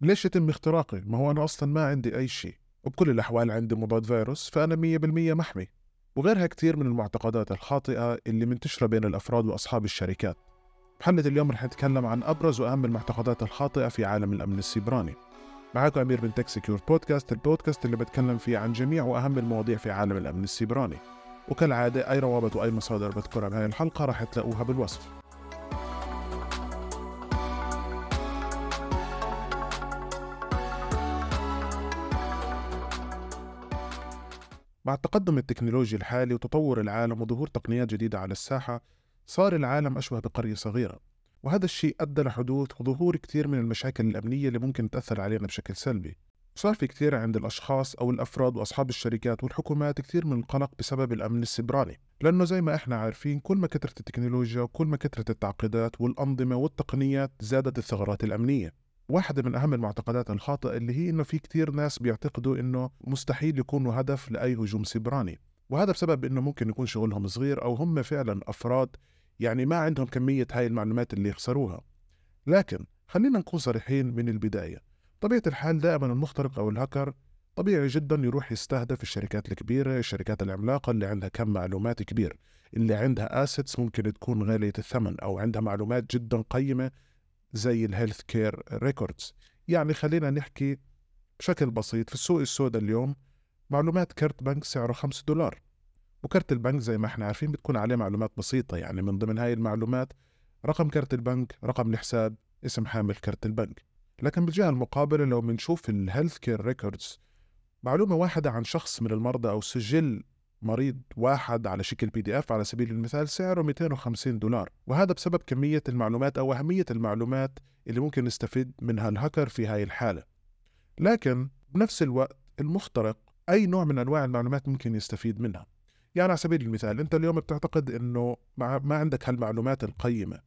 ليش يتم اختراقي؟ ما هو أنا أصلا ما عندي أي شيء. وبكل الأحوال عندي مضاد فيروس فأنا مية بالمية محمي. وغيرها كتير من المعتقدات الخاطئة اللي منتشرة بين الأفراد وأصحاب الشركات. بحلقة اليوم رح نتكلم عن أبرز وأهم المعتقدات الخاطئة في عالم الأمن السيبراني. معاكم أمير من Tech Secure Podcast البودكاست اللي بتكلم فيه عن جميع وأهم المواضيع في عالم الأمن السيبراني. وكالعادة أي روابط وأي مصادر بذكرها بهاي الحلقة رح تلاقوها بالوصف. مع التقدم التكنولوجي الحالي وتطور العالم وظهور تقنيات جديدة على الساحة صار العالم أشبه بقرية صغيرة. وهذا الشيء أدى لحدوث وظهور كثير من المشاكل الأمنية اللي ممكن تأثر علينا بشكل سلبي. صار في كثير عند الأشخاص أو الأفراد وأصحاب الشركات والحكومات كثير من القلق بسبب الأمن السيبراني لأنه زي ما إحنا عارفين كل ما كثرت التكنولوجيا وكل ما كثرت التعقيدات والأنظمة والتقنيات زادت الثغرات الأمنية. واحدة من أهم المعتقدات الخاطئة اللي هي إنه في كثير ناس بيعتقدوا إنه مستحيل يكونوا هدف لأي هجوم سيبراني. وهذا بسبب إنه ممكن يكون شغلهم صغير أو هم فعلا أفراد يعني ما عندهم كمية هاي المعلومات اللي يخسروها. لكن خلينا نكون صريحين من البداية. طبيعة الحال دائما المخترق أو الهكر طبيعي جدا يروح يستهدف الشركات الكبيرة الشركات العملاقة اللي عندها كم معلومات كبير. اللي عندها assets ممكن تكون غالية الثمن أو عندها معلومات جدا قيمة زي ال health care records. يعني خلينا نحكي بشكل بسيط في السوق السوداء اليوم معلومات كرت بنك سعره 5 دولار. وكرت البنك زي ما إحنا عارفين بتكون عليه معلومات بسيطة يعني من ضمن هاي المعلومات رقم كرت البنك رقم الحساب اسم حامل كرت البنك. لكن بالجهة المقابلة لو بنشوف ال health care records معلومة واحدة عن شخص من المرضى أو سجل مريض واحد على شكل PDF على سبيل المثال سعره 250 دولار وهذا بسبب كمية المعلومات أو أهمية المعلومات اللي ممكن نستفيد منها الهكر في هاي الحالة. لكن بنفس الوقت المخترق أي نوع من أنواع المعلومات ممكن يستفيد منها. يعني على سبيل المثال أنت اليوم بتعتقد أنه ما عندك هالمعلومات القيمة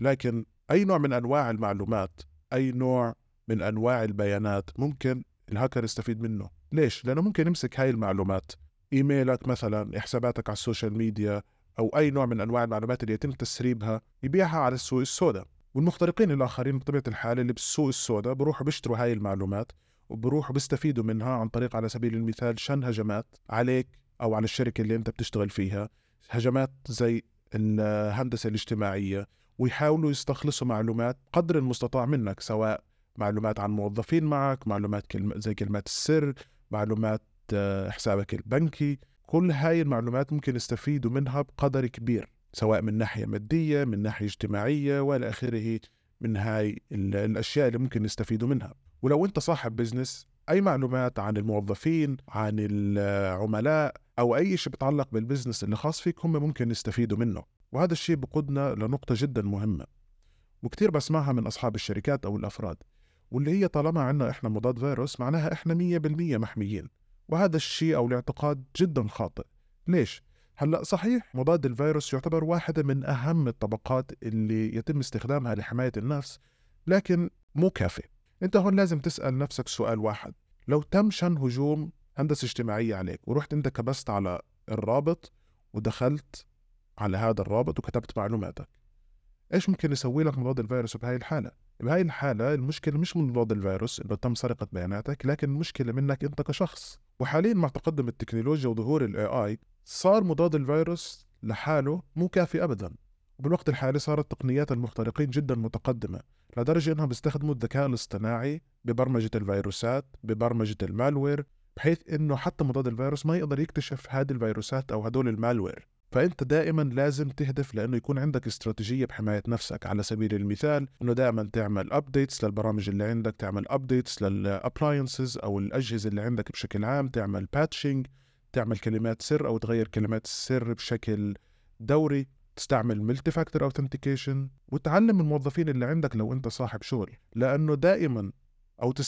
لكن أي نوع من أنواع المعلومات أي نوع من أنواع البيانات ممكن الهاكر يستفيد منه؟ ليش؟ لأنه ممكن يمسك هاي المعلومات ايميلك مثلا حساباتك على ال social media أو أي نوع من أنواع المعلومات اللي يتم تسريبها يبيعها على السوق السوداء. والمخترقين الآخرين بطبيعة الحال اللي بالسوق السوداء بروحوا بيشتروا هاي المعلومات وبروحوا بيستفيدوا منها عن طريق على سبيل المثال شن هجمات عليك أو على الشركة اللي أنت بتشتغل فيها. هجمات زي الهندسة الاجتماعية ويحاولوا يستخلصوا معلومات قدر المستطاع منك سواء معلومات عن موظفين معك معلومات كلمة زي كلمات السر معلومات حسابك البنكي كل هاي المعلومات ممكن يستفيدوا منها بقدر كبير سواء من ناحية مادية من ناحية اجتماعية وإلى آخره من هاي الأشياء اللي ممكن يستفيدوا منها. ولو أنت صاحب business أي معلومات عن الموظفين عن العملاء أو أي شيء بتعلق بال business اللي خاص فيك هم ممكن يستفيدوا منه. وهذا الشيء بقودنا لنقطة جدا مهمة وكتير بسمعها من أصحاب الشركات أو الأفراد واللي هي طالما عنا إحنا مضاد فيروس معناها إحنا مية بالمية محميين. وهذا الشيء أو الاعتقاد جدا خاطئ ليش؟ هلأ صحيح مضاد الفيروس يعتبر واحدة من أهم الطبقات اللي يتم استخدامها لحماية النفس لكن مو كافي أنت هون لازم تسأل نفسك سؤال واحد لو تم شن هجوم هندسة اجتماعية عليك ورحت أنت كبست على الرابط ودخلت على هذا الرابط وكتبت معلوماتك إيش ممكن يسوي لك مضاد الفيروس بهاي الحالة؟ بهاي الحالة المشكلة مش من مضاد الفيروس إنه تم سرقة بياناتك لكن المشكلة منك أنت كشخص وحاليا مع تقدم التكنولوجيا وظهور ال AI صار مضاد الفيروس لحاله مو كافي ابدا. وبالوقت الحالي صارت تقنيات المخترقين جدا متقدمة لدرجة إنهم بيستخدموا الذكاء الاصطناعي ببرمجة الفيروسات ببرمجة ال malware بحيث إنه حتى مضاد الفيروس ما يقدر يكتشف هذه الفيروسات أو هدول ال malware. فأنت دائما لازم تهدف لأنه يكون عندك استراتيجية بحماية نفسك. على سبيل المثال إنه دائما تعمل updates للبرامج اللي عندك تعمل updates لل appliances أو الأجهزة اللي عندك بشكل عام تعمل patching تعمل كلمات سر أو تغير كلمات السر بشكل دوري تستعمل multi-factor authentication وتعلم الموظفين اللي عندك لو أنت صاحب شغل. لأنه دائما أو 90%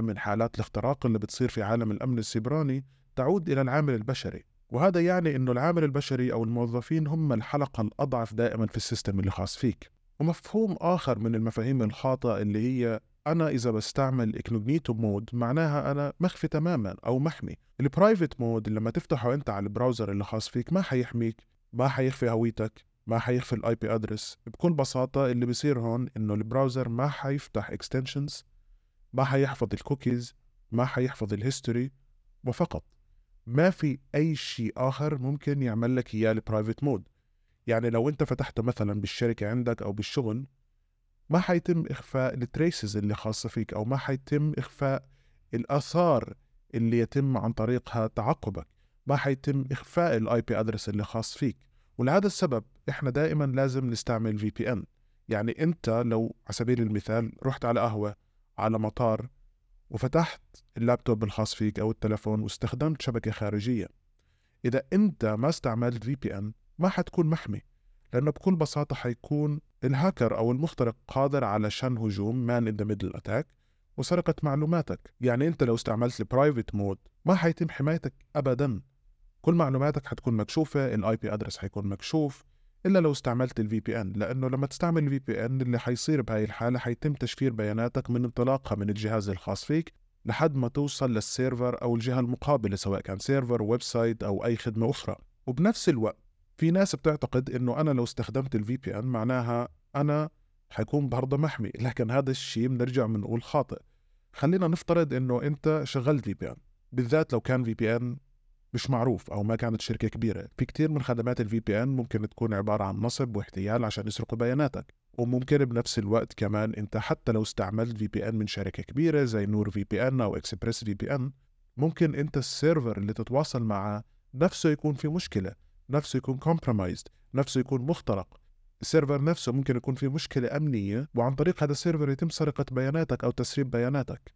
من حالات الاختراق اللي بتصير في عالم الأمن السيبراني تعود إلى العامل البشري. وهذا يعني إنه العامل البشري أو الموظفين هم الحلقة الأضعف دائما في ال system اللي خاص فيك. ومفهوم آخر من المفاهيم الخاطئة اللي هي أنا إذا بستعمل incognito mode معناها أنا مخفي تماما أو محمي. ال private mode لما تفتحه أنت على ال browser اللي خاص فيك ما حيحميك ما حيخفي هويتك ما حيخفي ال IP address بكل بساطة اللي بيصير هون إنه ال browser ما حيفتح extensions ما حيحفظ الكوكيز ما حيحفظ ال history وفقط. ما في أي شيء آخر ممكن يعمل لك إياه ال private mode يعني لو أنت فتحته مثلا بالشركة عندك أو بالشغل ما حيتم إخفاء ال traces اللي خاصة فيك أو ما حيتم إخفاء الآثار اللي يتم عن طريقها تعقبك. ما حيتم إخفاء ال IP address اللي خاص فيك. ولهذا السبب إحنا دائما لازم نستعمل VPN يعني أنت لو على سبيل المثال رحت على قهوة على مطار وفتحت اللابتوب الخاص فيك أو التلفون واستخدمت شبكة خارجية. إذا أنت ما استعملت VPN ما حتكون محمي لأنه بكل بساطة حيكون الهاكر أو المخترق قادر على شن هجوم man in the middle attack وسرقة معلوماتك. يعني أنت لو استعملت ال private mode ما حيتم حمايتك ابدا. كل معلوماتك حتكون مكشوفة ال IP address حيكون مكشوف إلا لو استعملت ال VPN لأنه لما تستعمل ال VPN اللي حيصير بهاي الحالة حيتم تشفير بياناتك من انطلاقها من الجهاز الخاص فيك لحد ما توصل لل server أو الجهة المقابلة سواء كان server website أو أي خدمة أخرى. وبنفس الوقت في ناس بتعتقد إنه أنا لو استخدمت ال VPN معناها أنا حيكون برضه محمي لكن هذا الشيء بنرجع بنقول خاطئ. خلينا نفترض إنه أنت شغلت VPN بالذات لو كان VPN مش معروف أو ما كانت شركة كبيرة. في كتير من خدمات ال VPN ممكن تكون عبارة عن نصب واحتيال عشان يسرقوا بياناتك وممكن بنفس الوقت كمان أنت حتى لو استعملت VPN من شركة كبيرة زي NordVPN أو ExpressVPN ممكن أنت ال server اللي تتواصل معه نفسه يكون في مشكلة نفسه يكون compromised نفسه يكون مخترق. ال server نفسه ممكن يكون في مشكلة أمنية وعن طريق هذا ال server يتم سرقة بياناتك أو تسريب بياناتك.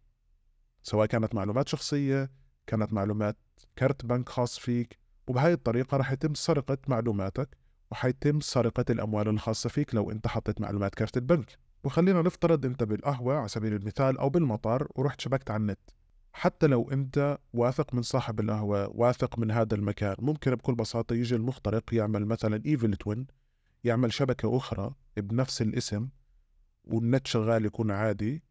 سواء كانت معلومات شخصية كانت معلومات كارت بنك خاص فيك وبهاي الطريقة رح يتم سرقة معلوماتك وحيتم سرقة الأموال الخاصة فيك لو أنت حطيت معلومات كارت البنك. وخلينا نفترض أنت بالقهوة على سبيل المثال أو بالمطار ورحت شبكت على النت. حتى لو أنت واثق من صاحب القهوة واثق من هذا المكان ممكن بكل بساطة يجي المخترق يعمل مثلا evil twin يعمل شبكة أخرى بنفس الاسم والنت شغال يكون عادي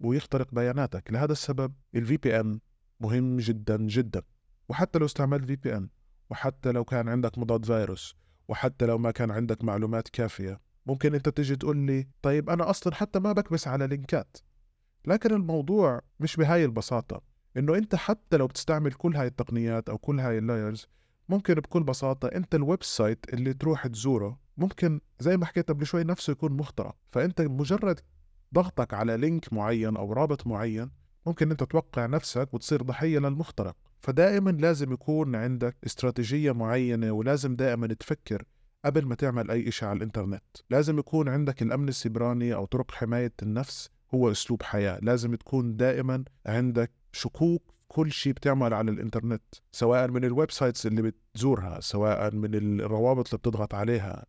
ويخترق بياناتك. لهذا السبب ال VPN مهم جدا جدا. وحتى لو استعملت VPN وحتى لو كان عندك مضاد فيروس وحتى لو ما كان عندك معلومات كافية ممكن أنت تجي تقول لي طيب أنا أصلا حتى ما بكبس على link ات. لكن الموضوع مش بهاي البساطة إنه أنت حتى لو بتستعمل كل هاي التقنيات أو كل هاي ال layers ممكن بكل بساطة أنت ال website اللي تروح تزوره ممكن زي ما حكيت قبل شوي نفسه يكون مخترق. فأنت مجرد ضغطك على link معين أو رابط معين ممكن أنت توقع نفسك وتصير ضحية للمخترق. فدائما لازم يكون عندك استراتيجية معينة ولازم دائما تفكر قبل ما تعمل أي شيء على الإنترنت. لازم يكون عندك الأمن السيبراني أو طرق حماية النفس هو أسلوب حياة. لازم تكون دائما عندك شكوك كل شيء بتعمل على الإنترنت سواء من ال websites اللي بتزورها سواء من الروابط اللي بتضغط عليها.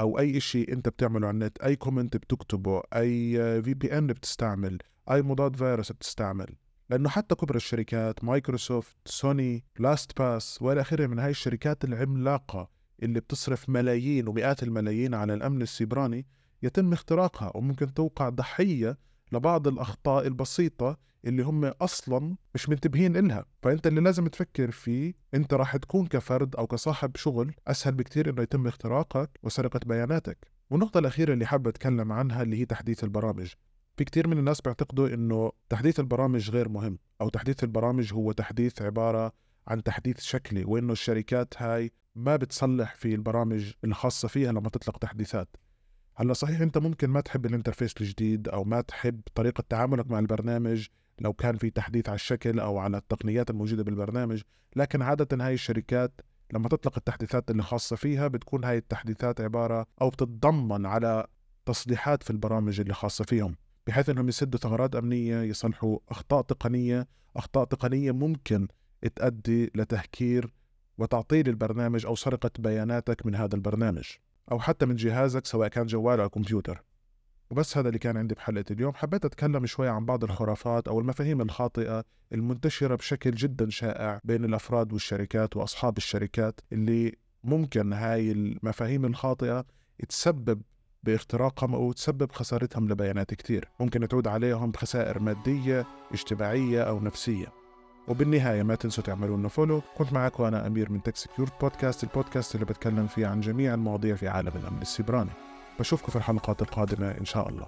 أو أي شيء أنت بتعمله على النت أي comment بتكتبه أي VPN بتستعمل أي مضاد فيروس بتستعمل. لأنه حتى كبر الشركات Microsoft Sony LastPass وإلى آخره من هاي الشركات العملاقة اللي بتصرف ملايين ومئات الملايين على الأمن السيبراني يتم اختراقها وممكن توقع ضحية لبعض الأخطاء البسيطة اللي هم أصلا مش منتبهين إلها. فأنت اللي لازم تفكر فيه أنت راح تكون كفرد أو كصاحب شغل أسهل بكتير إنه يتم اختراقك وسرقة بياناتك. والنقطة الأخيرة اللي حابة أتكلم عنها اللي هي تحديث البرامج. في كتير من الناس بيعتقدوا إنه تحديث البرامج غير مهم أو تحديث البرامج هو تحديث عبارة عن تحديث شكلي وإنه الشركات هاي ما بتصلح في البرامج الخاصة فيها لما تطلق تحديثات. هلأ صحيح أنت ممكن ما تحب ال interface الجديد أو ما تحب طريقة تعاملك مع البرنامج لو كان في تحديث على الشكل أو على التقنيات الموجودة بالبرنامج لكن عادة هاي الشركات لما تطلق التحديثات اللي خاصة فيها بتكون هاي التحديثات عبارة أو بتتضمن على تصليحات في البرامج اللي خاصة فيهم بحيث إنهم يسدوا ثغرات أمنية يصلحوا أخطاء تقنية أخطاء تقنية ممكن تؤدي لتهكير وتعطيل البرنامج أو سرقة بياناتك من هذا البرنامج. أو حتى من جهازك سواء كان جوال أو كمبيوتر. وبس هذا اللي كان عندي بحلقة اليوم. حبيت أتكلم شوي عن بعض الخرافات أو المفاهيم الخاطئة المنتشرة بشكل جدا شائع بين الأفراد والشركات وأصحاب الشركات اللي ممكن هاي المفاهيم الخاطئة تسبب باختراقهم أو تسبب خسارتهم لبيانات كتير. ممكن تعود عليهم بخسائر مادية اجتماعية أو نفسية. وبالنهاية ما تنسوا تعملوا لنا follow كنت معكم أنا أمير من Tech Secured Podcast البودكاست اللي بتكلم فيه عن جميع المواضيع في عالم الأمن السيبراني. بشوفكم في الحلقات القادمة إن شاء الله.